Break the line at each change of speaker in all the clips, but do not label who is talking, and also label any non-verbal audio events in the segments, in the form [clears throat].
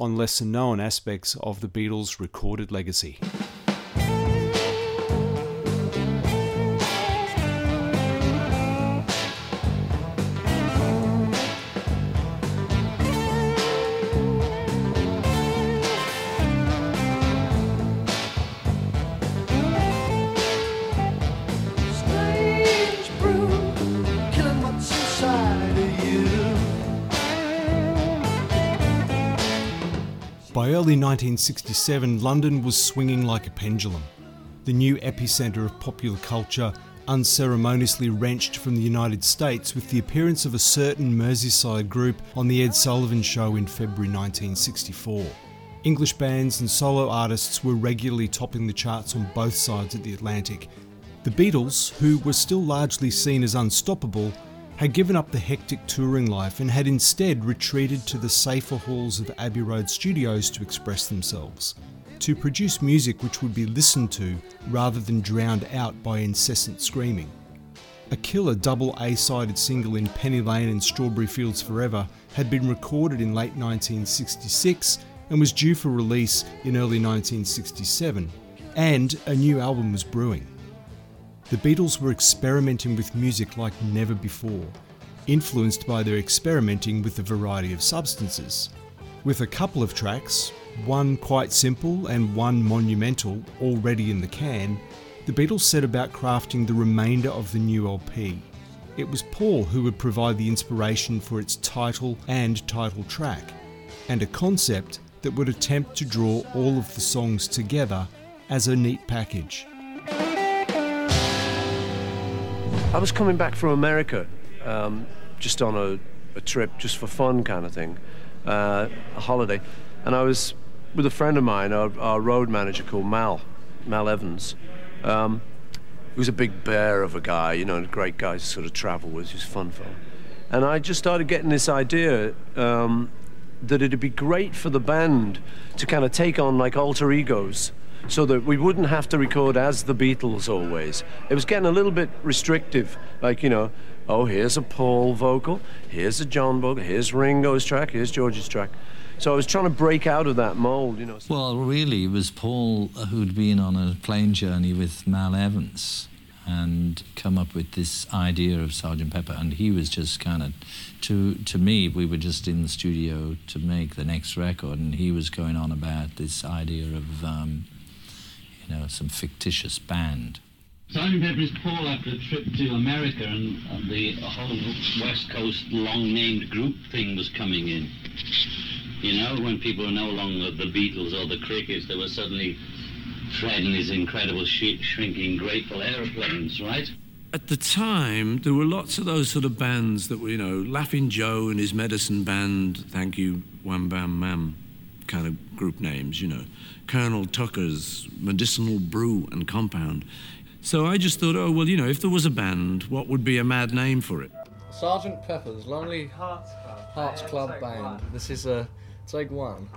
on lesser known aspects of the Beatles' recorded legacy. Early 1967, London was swinging like a pendulum. The new epicentre of popular culture unceremoniously wrenched from the United States with the appearance of a certain Merseyside group on The Ed Sullivan Show in February 1964. English bands and solo artists were regularly topping the charts on both sides of the Atlantic. The Beatles, who were still largely seen as unstoppable, had given up the hectic touring life and had instead retreated to the safer halls of Abbey Road studios to express themselves, to produce music which would be listened to rather than drowned out by incessant screaming. A killer double A sided single in Penny Lane and Strawberry Fields Forever had been recorded in late 1966 and was due for release in early 1967, and a new album was brewing. The Beatles were experimenting with music like never before, influenced by their experimenting with a variety of substances. With a couple of tracks, one quite simple and one monumental, already in the can, the Beatles set about crafting the remainder of the new LP. It was Paul who would provide the inspiration for its title and title track, and a concept that would attempt to draw all of the songs together as a neat package.
I was coming back from America, um, just on a, a trip, just for fun kind of thing, uh, a holiday, and I was with a friend of mine, our, our road manager called Mal, Mal Evans. Um, he was a big bear of a guy, you know, a great guy to sort of travel with, just fun fellow. And I just started getting this idea um, that it'd be great for the band to kind of take on like alter egos so that we wouldn't have to record as the Beatles always. It was getting a little bit restrictive, like, you know, oh, here's a Paul vocal, here's a John vocal, here's Ringo's track, here's George's track. So I was trying to break out of that mold, you know.
Well, really, it was Paul who'd been on a plane journey with Mal Evans and come up with this idea of Sergeant Pepper, and he was just kind of, to to me, we were just in the studio to make the next record, and he was going on about this idea of, um, you know, some fictitious band.
Sergeant Pepper is Paul after a trip to America and, and the whole West Coast long-named group thing was coming in. You know, when people were no longer the Beatles or the Crickets, they were suddenly treading these incredible sh- shrinking grateful aeroplanes, right?
At the time, there were lots of those sort of bands that were, you know, Laughing Joe and his medicine band, Thank You, Wham Bam Mam kind of group names, you know. Colonel Tucker's Medicinal Brew and Compound. So I just thought, oh, well, you know, if there was a band, what would be a mad name for it?
Sergeant Pepper's Lonely Hearts Club, Hearts Club Band. This is a take one.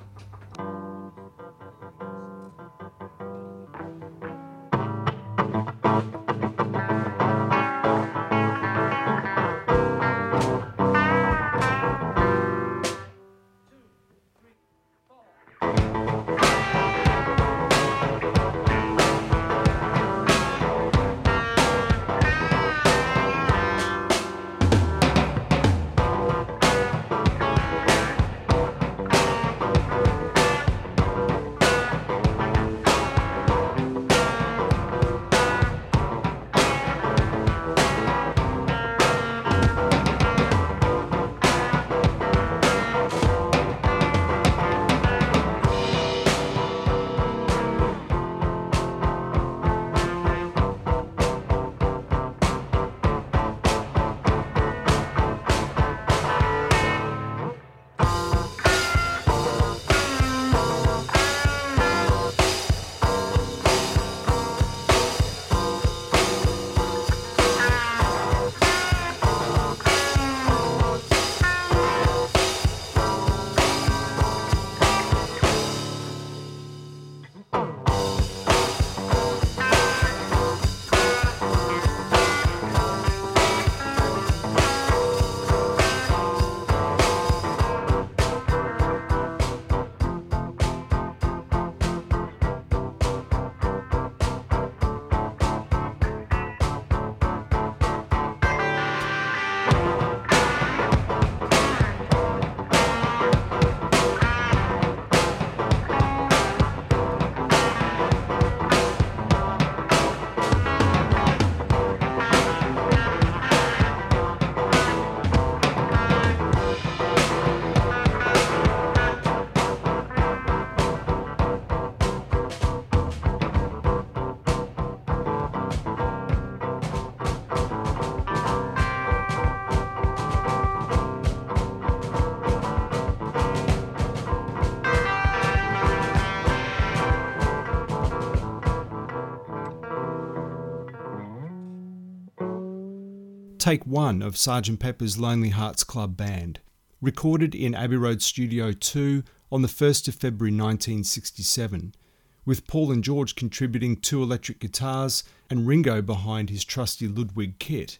Take one of Sgt. Pepper's Lonely Hearts Club Band, recorded in Abbey Road Studio 2 on the 1st of February 1967, with Paul and George contributing two electric guitars and Ringo behind his trusty Ludwig kit.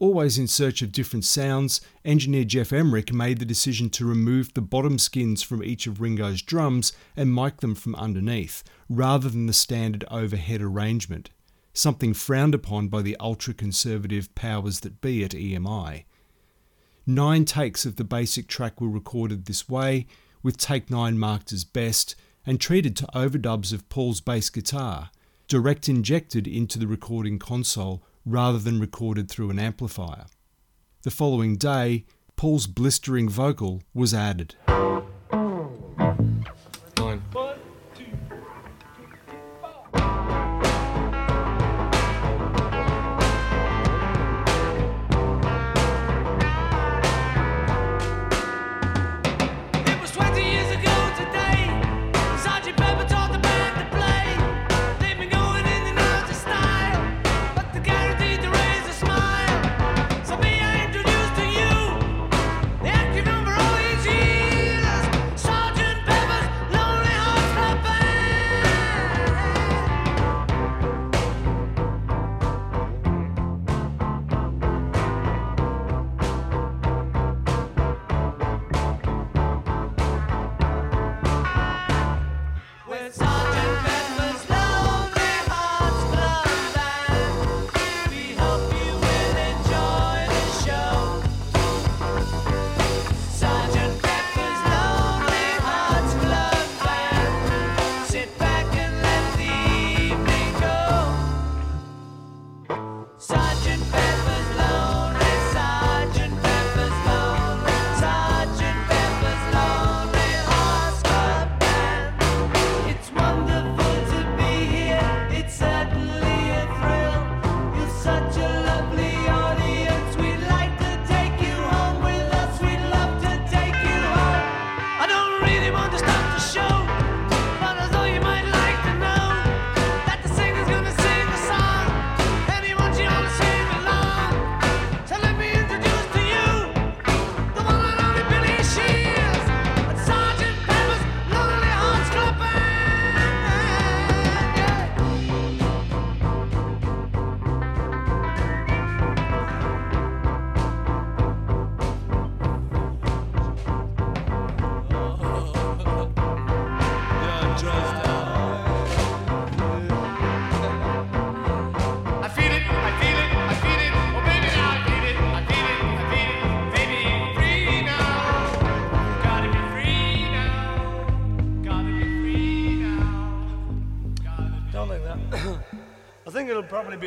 Always in search of different sounds, engineer Geoff Emerick made the decision to remove the bottom skins from each of Ringo's drums and mic them from underneath, rather than the standard overhead arrangement, something frowned upon by the ultra conservative powers that be at EMI. Nine takes of the basic track were recorded this way, with take nine marked as best and treated to overdubs of Paul's bass guitar, direct injected into the recording console rather than recorded through an amplifier. The following day, Paul's blistering vocal was added.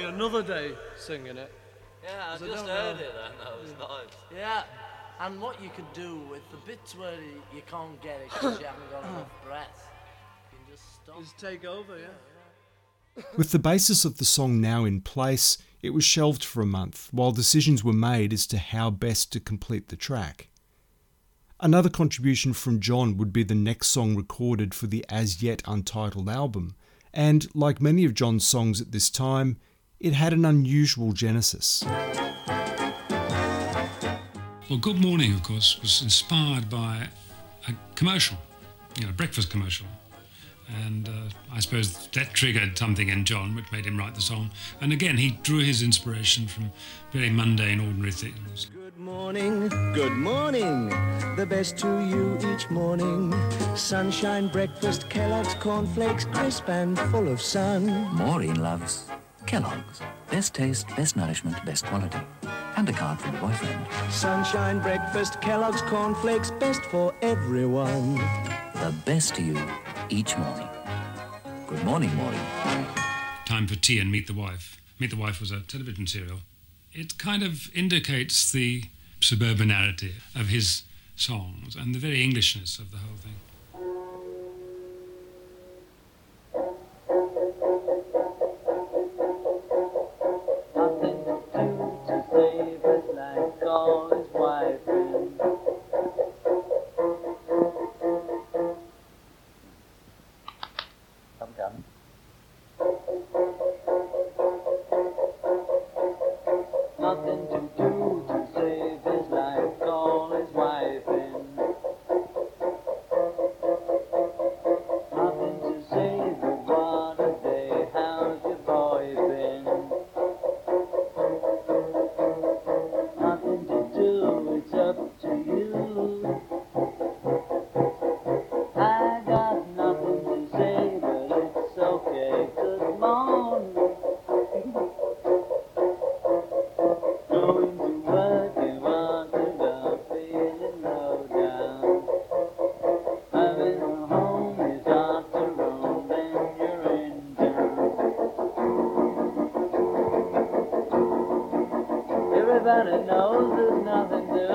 Another day singing it.
Yeah, I
I
just
don't
heard
know.
it then. That was nice.
Yeah, and what you could do with the bits where you, you can't get it because you haven't got [coughs] enough breath, you can just stop.
Just take over, yeah.
With the basis of the song now in place, it was shelved for a month while decisions were made as to how best to complete the track. Another contribution from John would be the next song recorded for the as yet untitled album, and like many of John's songs at this time, it had an unusual genesis.
Well, Good Morning, of course, was inspired by a commercial, you know, a breakfast commercial. And uh, I suppose that triggered something in John, which made him write the song. And again, he drew his inspiration from very mundane, ordinary things.
Good morning, good morning. The best to you each morning. Sunshine breakfast, Kellogg's cornflakes, crisp and full of sun.
Maureen loves Kellogg's. Best taste, best nourishment, best quality. And a card from a boyfriend.
Sunshine breakfast, Kellogg's cornflakes, best for everyone.
The best to you each morning. Good morning, Maureen.
Time for Tea and Meet the Wife. Meet the Wife was a television serial. It kind of indicates the suburbanarity of his songs and the very Englishness of the whole thing.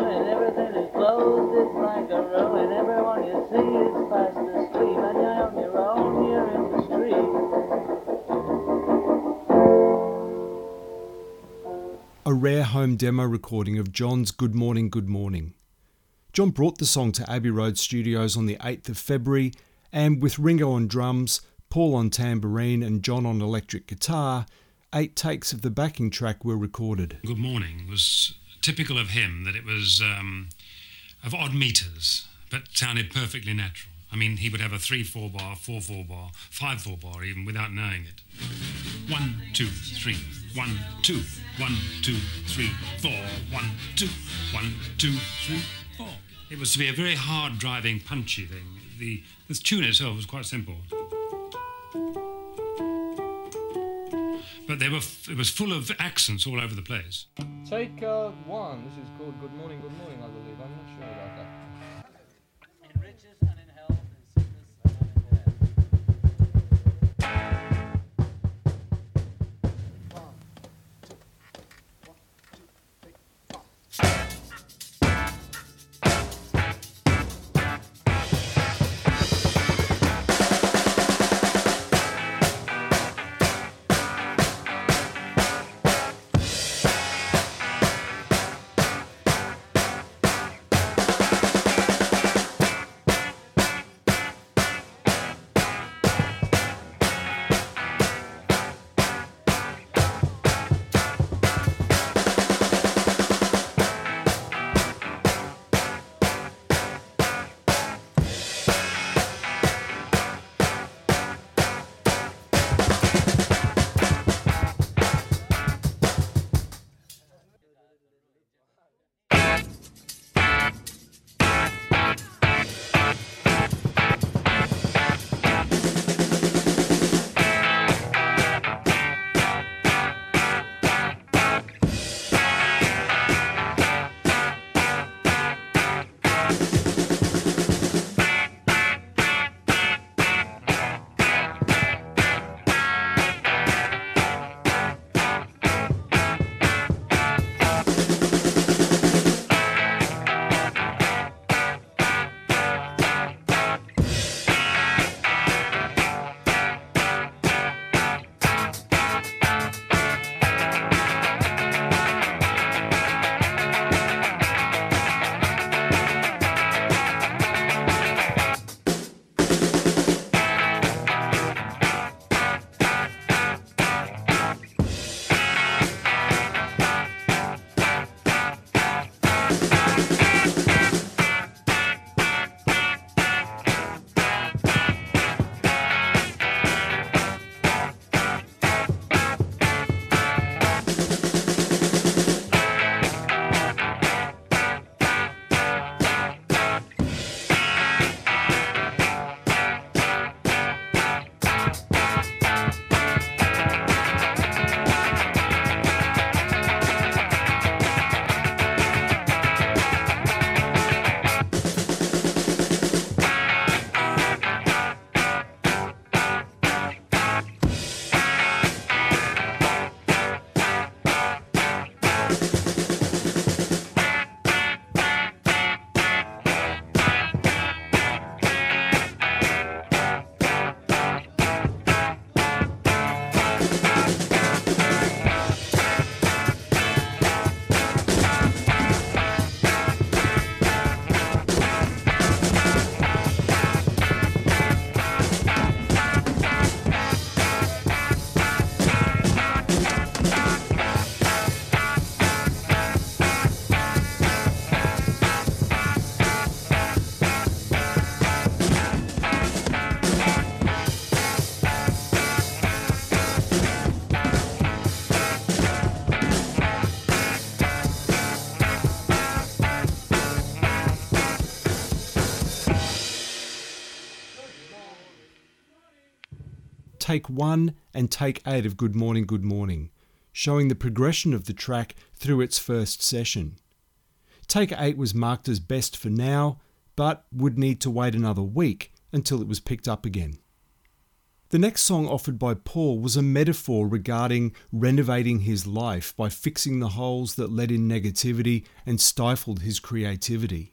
And everything is closed. It's like a ruin. Everyone you see is fast asleep, and you're on your own here in the street.
A rare home demo recording of John's Good Morning, Good Morning. John brought the song to Abbey Road Studios on the 8th of February, and with Ringo on drums, Paul on tambourine, and John on electric guitar, eight takes of the backing track were recorded.
Good Morning was typical of him that it was um, of odd meters, but sounded perfectly natural. I mean, he would have a 3 4 bar, 4 4 bar, 5 4 bar, even without knowing it. One, two, three, one, two, one, two, three, four, one, two, one, two, three, four. It was to be a very hard driving, punchy thing. The, the tune itself was quite simple. But they were, it was full of accents all over the place.
Take uh, one. This is called Good Morning, Good Morning, I believe. I'm not sure about
take one and take eight of Good Morning, Good Morning, showing the progression of the track through its first session. Take eight was marked as best for now, but would need to wait another week until it was picked up again. The next song offered by Paul was a metaphor regarding renovating his life by fixing the holes that let in negativity and stifled his creativity.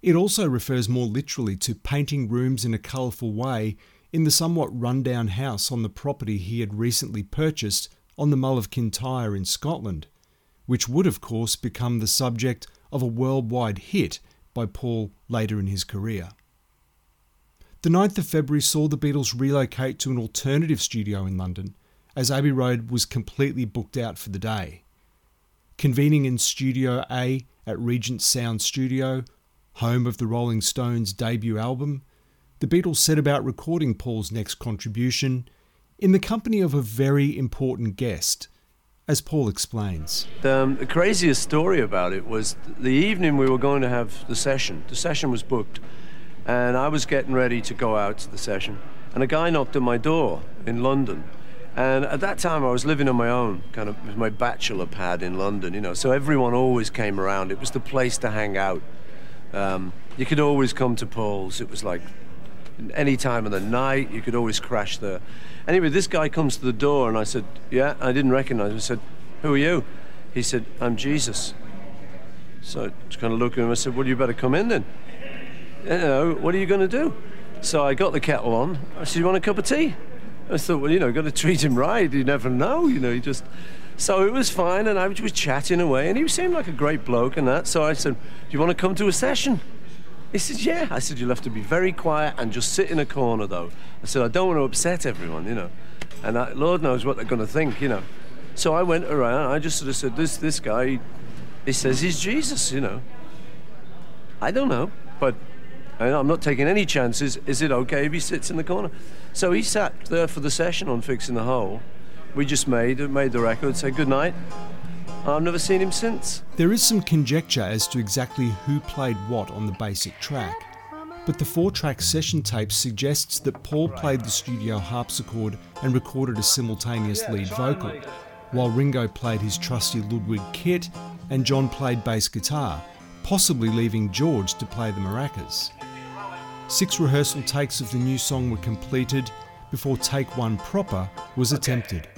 It also refers more literally to painting rooms in a colourful way in the somewhat rundown house on the property he had recently purchased on the Mull of Kintyre in Scotland, which would, of course, become the subject of a worldwide hit by Paul later in his career. The 9th of February saw the Beatles relocate to an alternative studio in London, as Abbey Road was completely booked out for the day. Convening in Studio A at Regent Sound Studio, home of the Rolling Stones' debut album, the Beatles set about recording Paul's next contribution in the company of a very important guest, as Paul explains.
Um, the craziest story about it was the evening we were going to have the session. The session was booked, and I was getting ready to go out to the session, and a guy knocked on my door in London. And at that time, I was living on my own, kind of with my bachelor pad in London, you know. So everyone always came around. It was the place to hang out. Um, you could always come to Paul's. It was like any time of the night, you could always crash there. Anyway, this guy comes to the door, and I said, "Yeah." I didn't recognize him. I said, "Who are you?" He said, "I'm Jesus." So I just kind of looked at him. I said, "Well, you better come in then." You know, what are you going to do? So I got the kettle on. I said, "You want a cup of tea?" I thought, well, you know, got to [laughs] treat him right. You never know, you know. You just so it was fine, and I was chatting away, and he seemed like a great bloke and that. So I said, "Do you want to come to a session?" He said, Yeah. I said, You'll have to be very quiet and just sit in a corner, though. I said, I don't want to upset everyone, you know. And I, Lord knows what they're going to think, you know. So I went around, I just sort of said, This, this guy, he, he says he's Jesus, you know. I don't know, but I'm not taking any chances. Is it okay if he sits in the corner? So he sat there for the session on Fixing the Hole. We just made made the record, said good night. I've never seen him since.
There is some conjecture as to exactly who played what on the basic track, but the four track session tape suggests that Paul played the studio harpsichord and recorded a simultaneous lead vocal, while Ringo played his trusty Ludwig kit and John played bass guitar, possibly leaving George to play the maracas. Six rehearsal takes of the new song were completed before take one proper was attempted.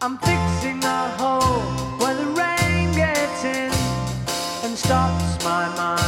I'm fixing a hole where the rain gets in and stops my mind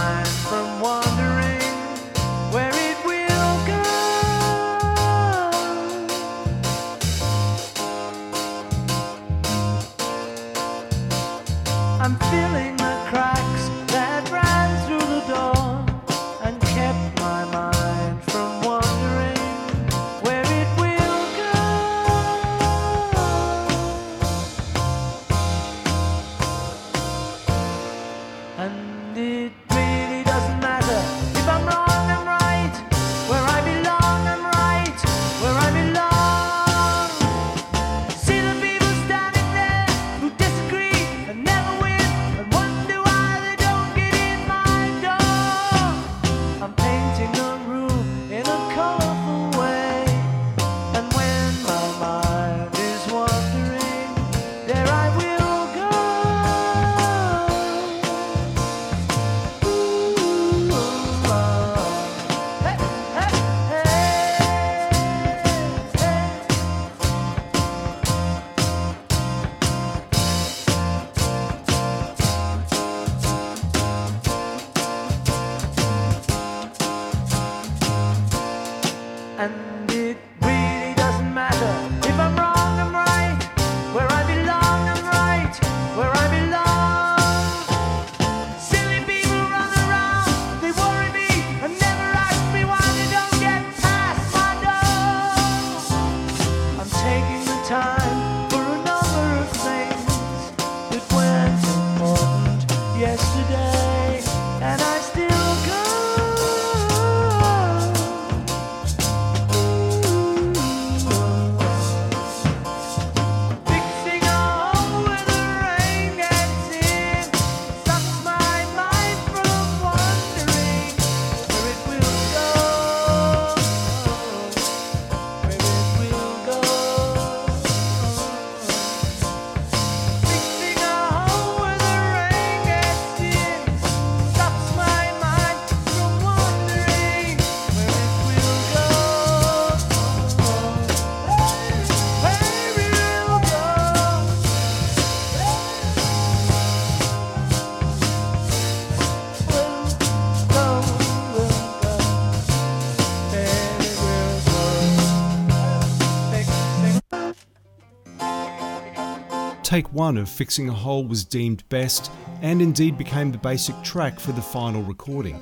Take one of Fixing a Hole was deemed best and indeed became the basic track for the final recording.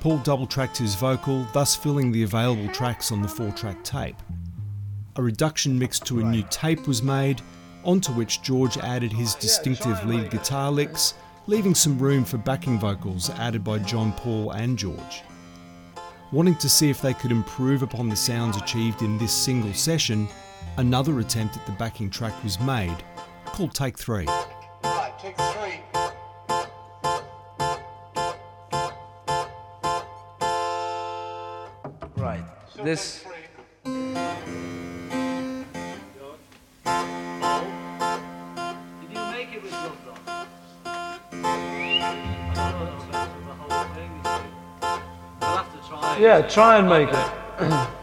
Paul double tracked his vocal, thus filling the available tracks on the four track tape. A reduction mix to a new tape was made, onto which George added his distinctive lead guitar licks, leaving some room for backing vocals added by John Paul and George. Wanting to see if they could improve upon the sounds achieved in this single session, another attempt at the backing track was made, called Take Three.
Right, take three.
Right. This. Did you make it with gloves on? I don't know if that's the whole thing, you see. We'll have to try it.
Yeah, try and make
it. [clears throat]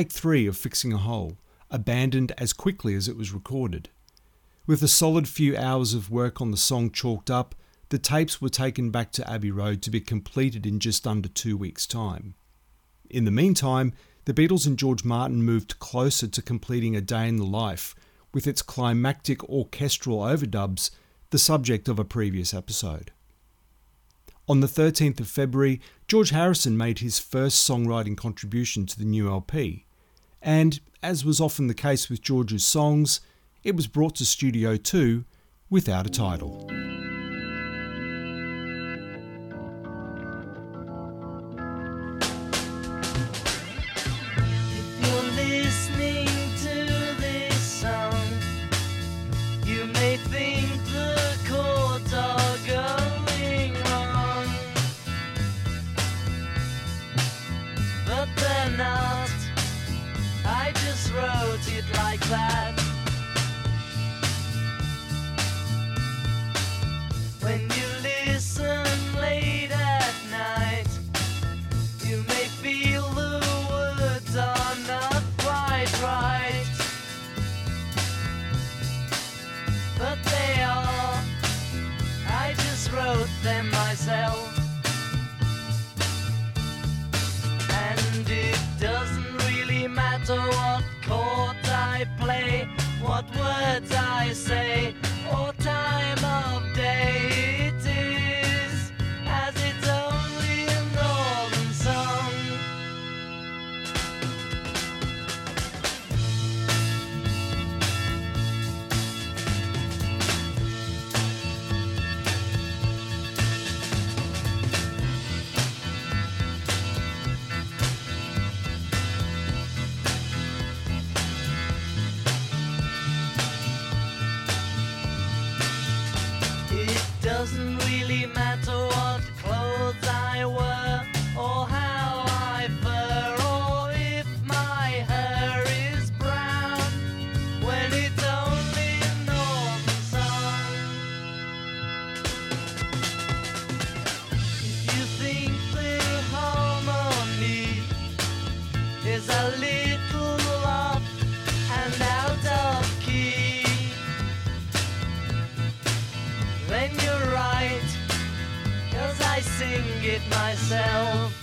Take three of Fixing a Hole, abandoned as quickly as it was recorded. With a solid few hours of work on the song chalked up, the tapes were taken back to Abbey Road to be completed in just under two weeks' time. In the meantime, the Beatles and George Martin moved closer to completing A Day in the Life, with its climactic orchestral overdubs, the subject of a previous episode. On the 13th of February, George Harrison made his first songwriting contribution to the new LP, and, as was often the case with George's songs, it was brought to Studio 2 without a title.
You're just wrote
it like that. Is a little off and out of key. Then you're I sing it myself.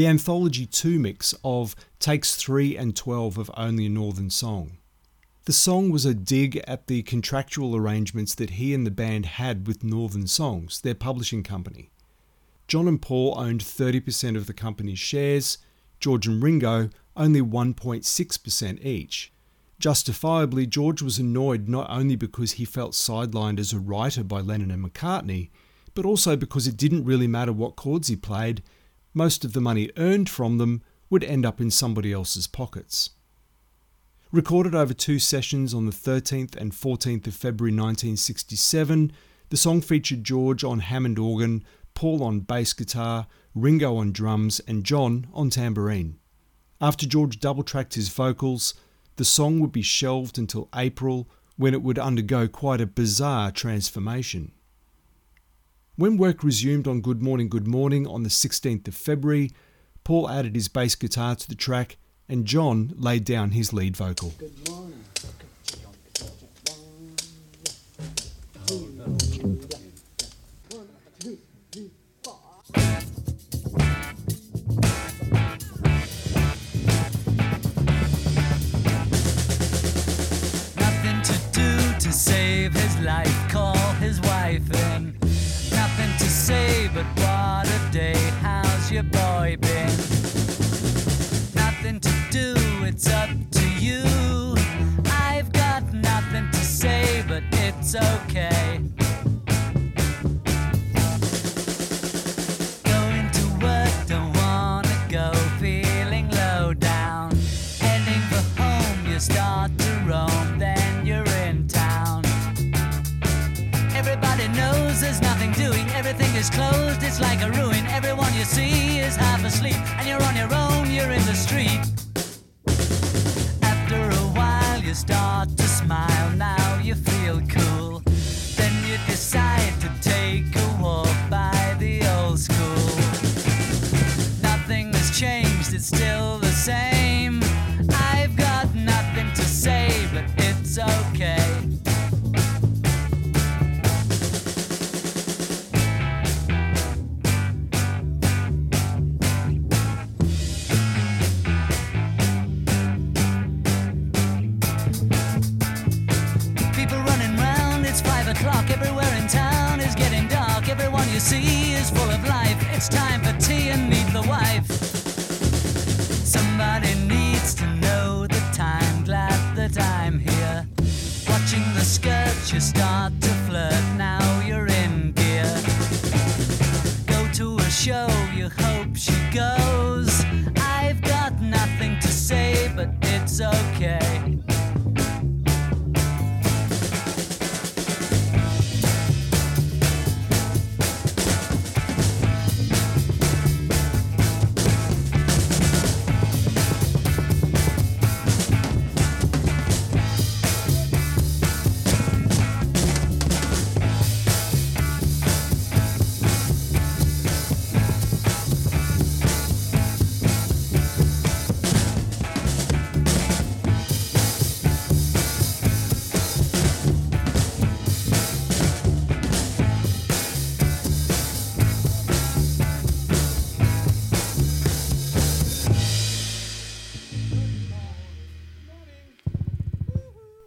The Anthology 2 mix of takes 3 and 12 of Only a Northern Song. The song was a dig at the contractual arrangements that he and the band had with Northern Songs, their publishing company. John and Paul owned 30% of the company's shares, George and Ringo only 1.6% each. Justifiably, George was annoyed not only because he felt sidelined as a writer by Lennon and McCartney, but also because it didn't really matter what chords he played, most of the money earned from them would end up in somebody else's pockets. Recorded over two sessions on the 13th and 14th of February 1967, the song featured George on Hammond organ, Paul on bass guitar, Ringo on drums, and John on tambourine. After George double tracked his vocals, the song would be shelved until April when it would undergo quite a bizarre transformation. When work resumed on Good Morning, Good Morning on the 16th of February, Paul added his bass guitar to the track and John laid down his lead vocal.
Nothing it's still the same.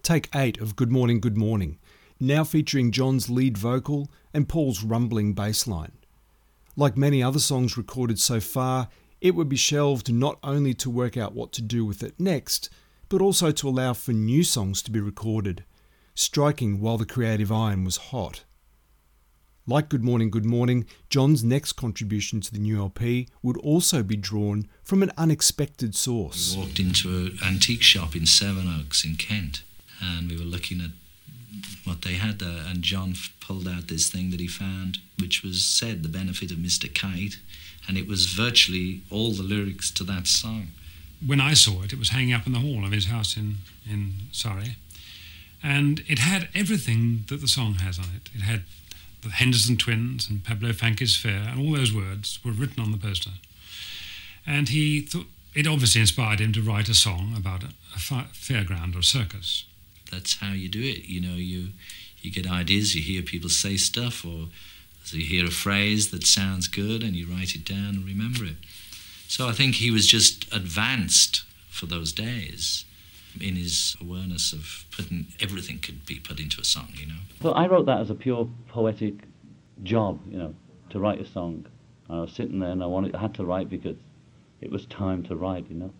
Take 8 of Good Morning, Good Morning, now featuring John's lead vocal and Paul's rumbling bass line. Like many other songs recorded so far, it would be shelved not only to work out what to do with it next, but also to allow for new songs to be recorded, striking while the creative iron was hot. Like Good Morning, Good Morning, John's next contribution to the new LP would also be drawn from an unexpected source.
We walked into an antique shop in Sevenoaks in Kent, and we were looking at what they had there, and John pulled out this thing that he found, which was said the benefit of Mr. Kite, and it was virtually all the lyrics to that song.
When I saw it, it was hanging up in the hall of his house in, in Surrey. And it had everything that the song has on it. It had the Henderson twins and Pablo Fanque's Fair, and all those words were written on the poster. And he thought it obviously inspired him to write a song about a, a fairground or circus.
That's how you do it. You know, you you get ideas, you hear people say stuff, or so you hear a phrase that sounds good, and you write it down and remember it. So I think he was just advanced for those days in his awareness of putting everything could be put into a song. You know.
Well, I wrote that as a pure poetic job, you know, to write a song. I was sitting there and I wanted, I had to write because it was time to write, you know.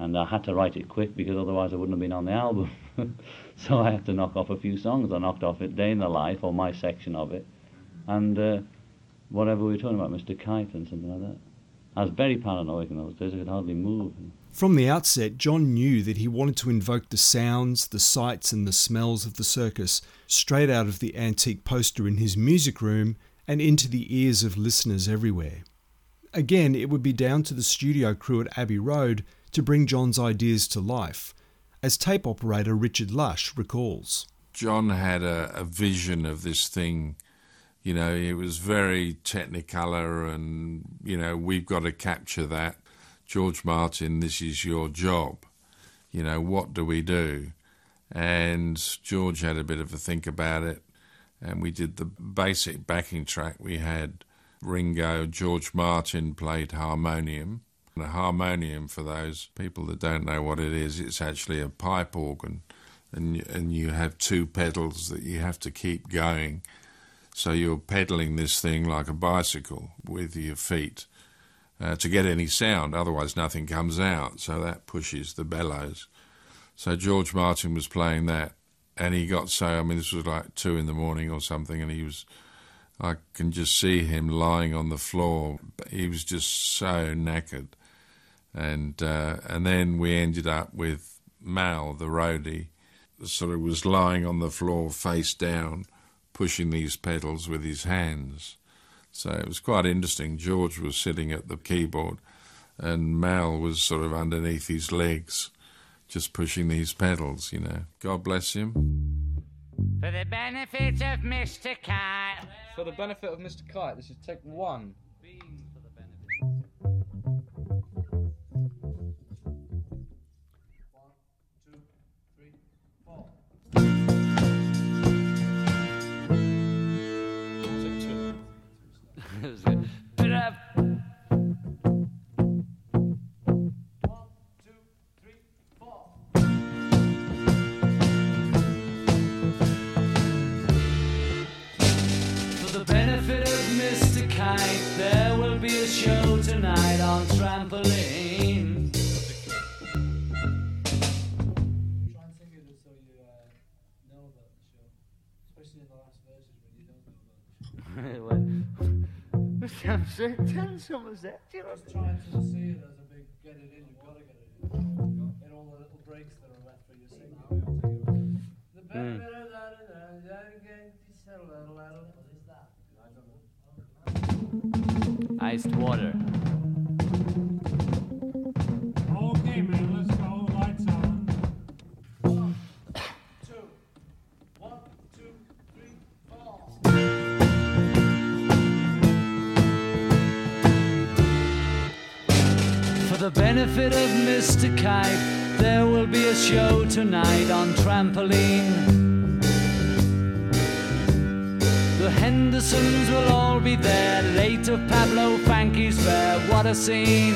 And I had to write it quick because otherwise I wouldn't have been on the album. [laughs] so I had to knock off a few songs. I knocked off it Day in the Life or my section of it, and uh, whatever we were talking about, Mr. Kite and something like that. I was very paranoid in those days. I could hardly move.
From the outset, John knew that he wanted to invoke the sounds, the sights, and the smells of the circus straight out of the antique poster in his music room and into the ears of listeners everywhere. Again, it would be down to the studio crew at Abbey Road to bring John's ideas to life, as tape operator Richard Lush recalls.
John had a, a vision of this thing. You know, it was very technicolor, and, you know, we've got to capture that. George Martin, this is your job. You know, what do we do? And George had a bit of a think about it, and we did the basic backing track. We had Ringo, George Martin played harmonium. And a harmonium, for those people that don't know what it is, it's actually a pipe organ, and and you have two pedals that you have to keep going. So you're pedaling this thing like a bicycle with your feet uh, to get any sound. Otherwise, nothing comes out. So that pushes the bellows. So George Martin was playing that, and he got so. I mean, this was like two in the morning or something, and he was. I can just see him lying on the floor. He was just so knackered, and uh, and then we ended up with Mal, the roadie, sort of was lying on the floor face down, pushing these pedals with his hands. So it was quite interesting. George was sitting at the keyboard, and Mal was sort of underneath his legs, just pushing these pedals. You know, God bless him.
For the benefit of Mr. Kite.
For the benefit of Mr. Kite, this is take one.
fit of Mr. Kite. There will be a show tonight on
trampoline. I'm sure tell someone that. You know.
Just trying to see it as a big get it in, you've got to get it in. In all the little breaks that are left for your singing. The better,
Iced water.
Okay, man, let's go. Lights on.
Two. One, two, three, four.
For the benefit of Mr. Kite, there will be a show tonight on trampoline. Hendersons will all be there, late of Pablo Fanque's fair. What a scene!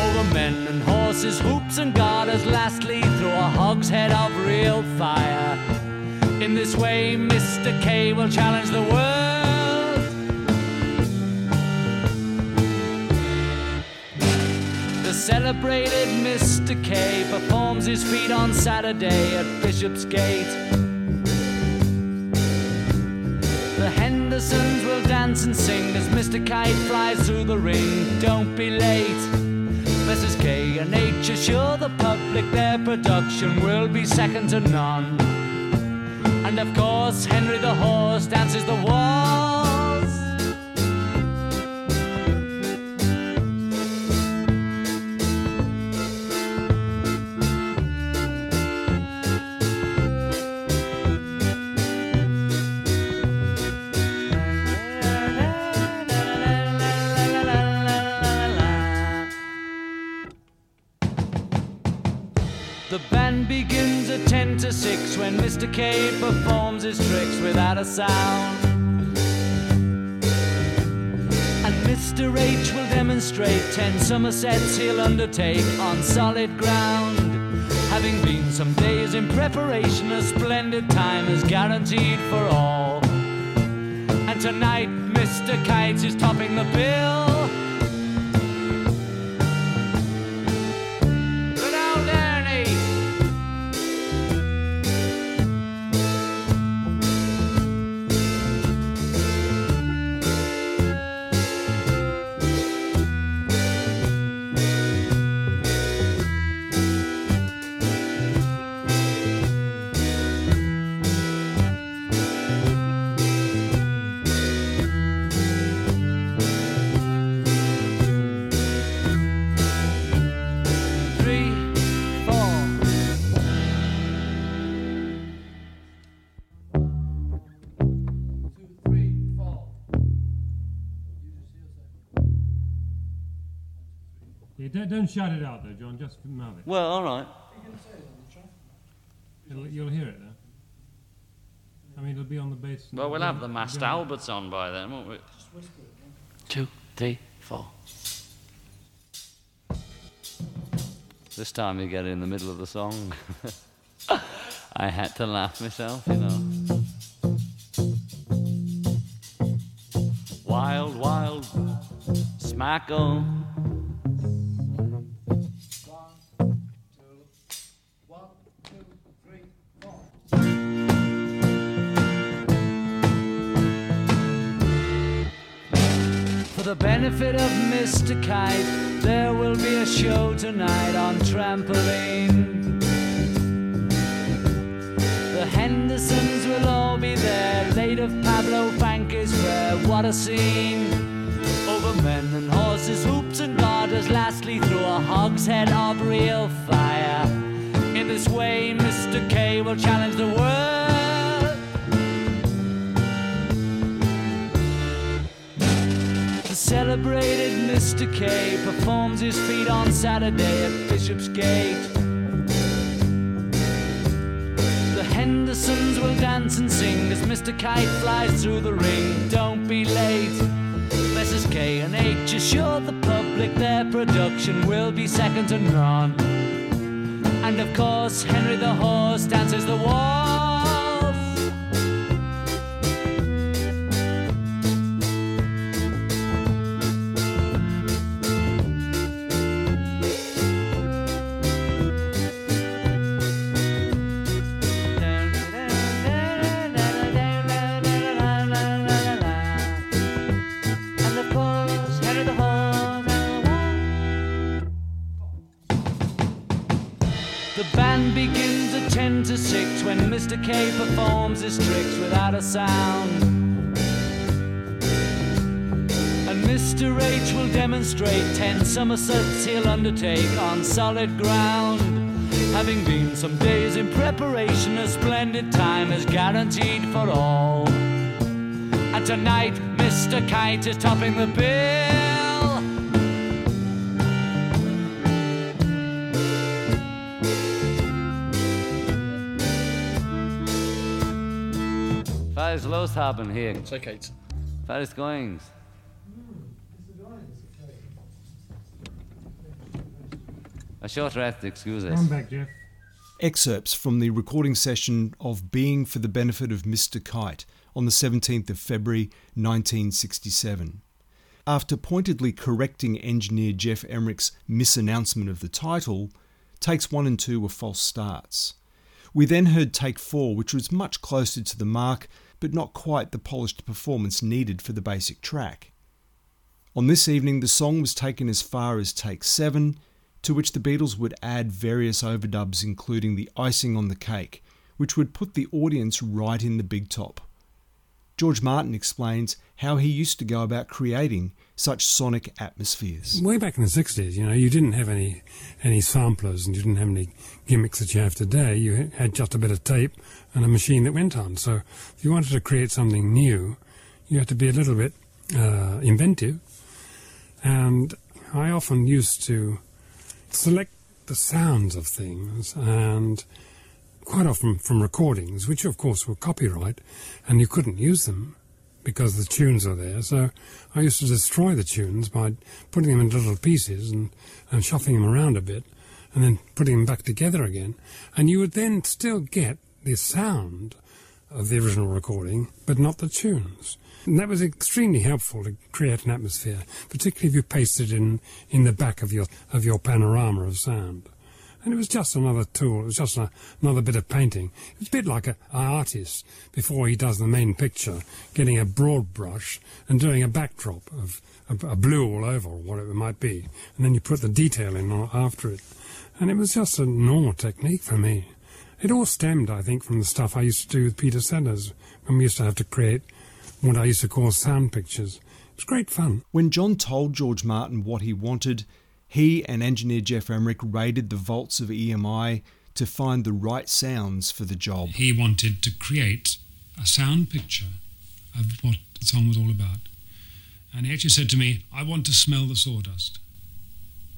Over men and horses, hoops and garters, lastly through a hogshead of real fire. In this way, Mr. K will challenge the world. The celebrated Mr. K performs his feat on Saturday at Bishopsgate. Hendersons will dance and sing as Mr. Kite flies through the ring. Don't be late. Mrs. K and H assure the public their production will be second to none. And of course, Henry the Horse dances the waltz. 6 when Mr. K performs his tricks without a sound. And Mr. H will demonstrate 10 Somersets he'll undertake on solid ground. Having been some days in preparation, a splendid time is guaranteed for all. And tonight, Mr. Kites is topping the bill.
Don't, don't shout it out though, John. Just mouth it.
Well, all right.
It'll, you'll hear it though. I mean, it'll be on the bass.
Well, we'll have the masked
Yeah.
Alberts on by then, won't we? Two, three, four. This time you get in the middle of the song. [laughs] I had to laugh myself, you know. Wild, wild, smackle. For Mr. Kite, there will be a show tonight on trampoline. The Hendersons will all be there, late of Pablo Fanque's fair. What a scene! Over men and horses, hoops and garters, lastly through a hogshead of real fire. In this way, Mr. K will challenge the world. Celebrated Mr. K performs his feat on Saturday at Bishopsgate. The Hendersons will dance and sing as Mr. Kite flies through the ring. Don't be late. Mrs. K and H assure the public their production will be second to none. And of course, Henry the Horse dances the waltz.
Six when Mr. K performs his tricks without a sound. And Mr. H will demonstrate ten somersaults he'll undertake on solid ground. Having been some days in preparation, a splendid time is guaranteed for all. And tonight, Mr. Kite is topping the bill. Was los haben hier?
So, Kate.
Was goings? A short rest, excuse us.
I'm back, Geoff.
Excerpts from the recording session of Being for the Benefit of Mr. Kite on the 17th of February 1967. After pointedly correcting engineer Geoff Emerick's misannouncement of the title, takes one and two were false starts. We then heard take four, which was much closer to the mark, but not quite the polished performance needed for the basic track. On this evening, the song was taken as far as take seven, to which the Beatles would add various overdubs, including the icing on the cake, which would put the audience right in the big top. George Martin explains how he used to go about creating such sonic atmospheres.
Way back in the 60s, you know, you didn't have any any samplers and you didn't have any gimmicks that you have today. You had just a bit of tape and a machine that went on. So if you wanted to create something new, you had to be a little bit uh, inventive. And I often used to select the sounds of things and quite often from recordings, which of course were copyright, and you couldn't use them because the tunes are there. So I used to destroy the tunes by putting them into little pieces and, and shuffling them around a bit and then putting them back together again. And you would then still get the sound of the original recording, but not the tunes. And that was extremely helpful to create an atmosphere, particularly if you pasted in in the back of your of your panorama of sound. And it was just another tool. It was just a, another bit of painting. It's a bit like an artist before he does the main picture, getting a broad brush and doing a backdrop of a, a blue all over or whatever it might be, and then you put the detail in after it. And it was just a normal technique for me. It all stemmed, I think, from the stuff I used to do with Peter Sellers when we used to have to create what I used to call sound pictures. It was great fun.
When John told George Martin what he wanted, he and engineer Geoff Emerick raided the vaults of EMI to find the right sounds for the job.
He wanted to create a sound picture of what the song was all about. And he actually said to me, I want to smell the sawdust.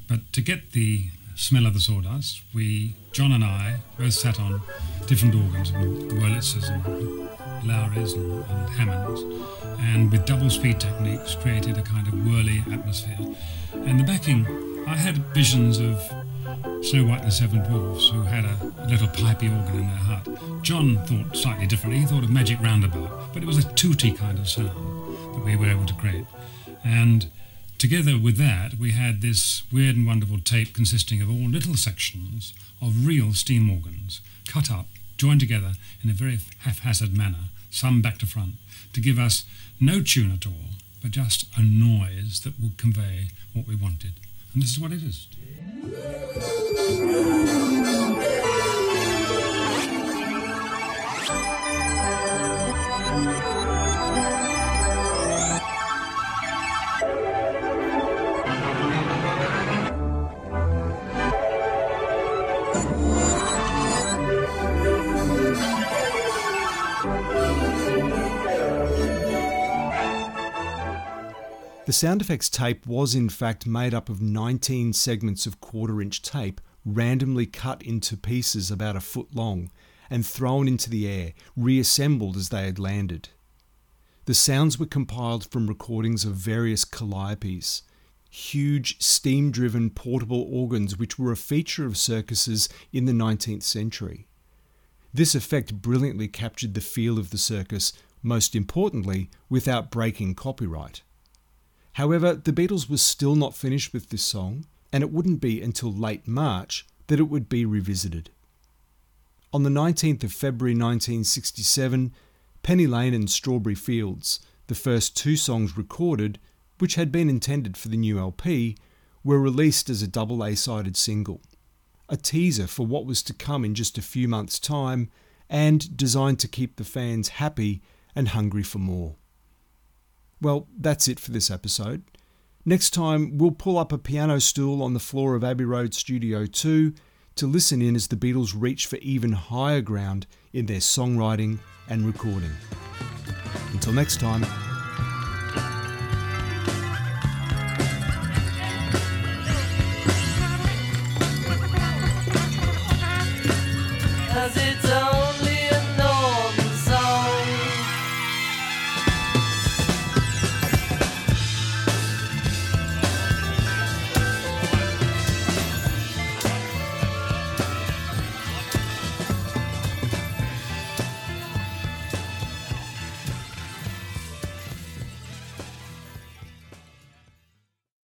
But to get the smell of the sawdust, we, John and I, both sat on different organs, Wurlitzers and Lowreys and, and Hammonds, and with double speed techniques created a kind of whirly atmosphere. And the backing, I had visions of Snow White and the Seven Dwarfs, who had a, a little pipey organ in their hut. John thought slightly differently. He thought of Magic Roundabout, but it was a tooty kind of sound that we were able to create. And together with that, we had this weird and wonderful tape consisting of all little sections of real steam organs, cut up, joined together in a very haphazard manner, some back to front, to give us no tune at all, but just a noise that would convey what we wanted. And this is what it is.
The sound effects tape was in fact made up of 19 segments of quarter inch tape randomly cut into pieces about a foot long and thrown into the air, reassembled as they had landed. The sounds were compiled from recordings of various calliopes, huge steam driven portable organs which were a feature of circuses in the 19th century. This effect brilliantly captured the feel of the circus, most importantly, without breaking copyright. However, the Beatles were still not finished with this song, and it wouldn't be until late March that it would be revisited. On the 19th of February 1967, Penny Lane and Strawberry Fields, the first two songs recorded, which had been intended for the new LP, were released as a double A sided single. a teaser for what was to come in just a few months' time, and designed to keep the fans happy and hungry for more. Well, that's it for this episode. Next time, we'll pull up a piano stool on the floor of Abbey Road Studio 2 to listen in as the Beatles reach for even higher ground in their songwriting and recording. Until next time,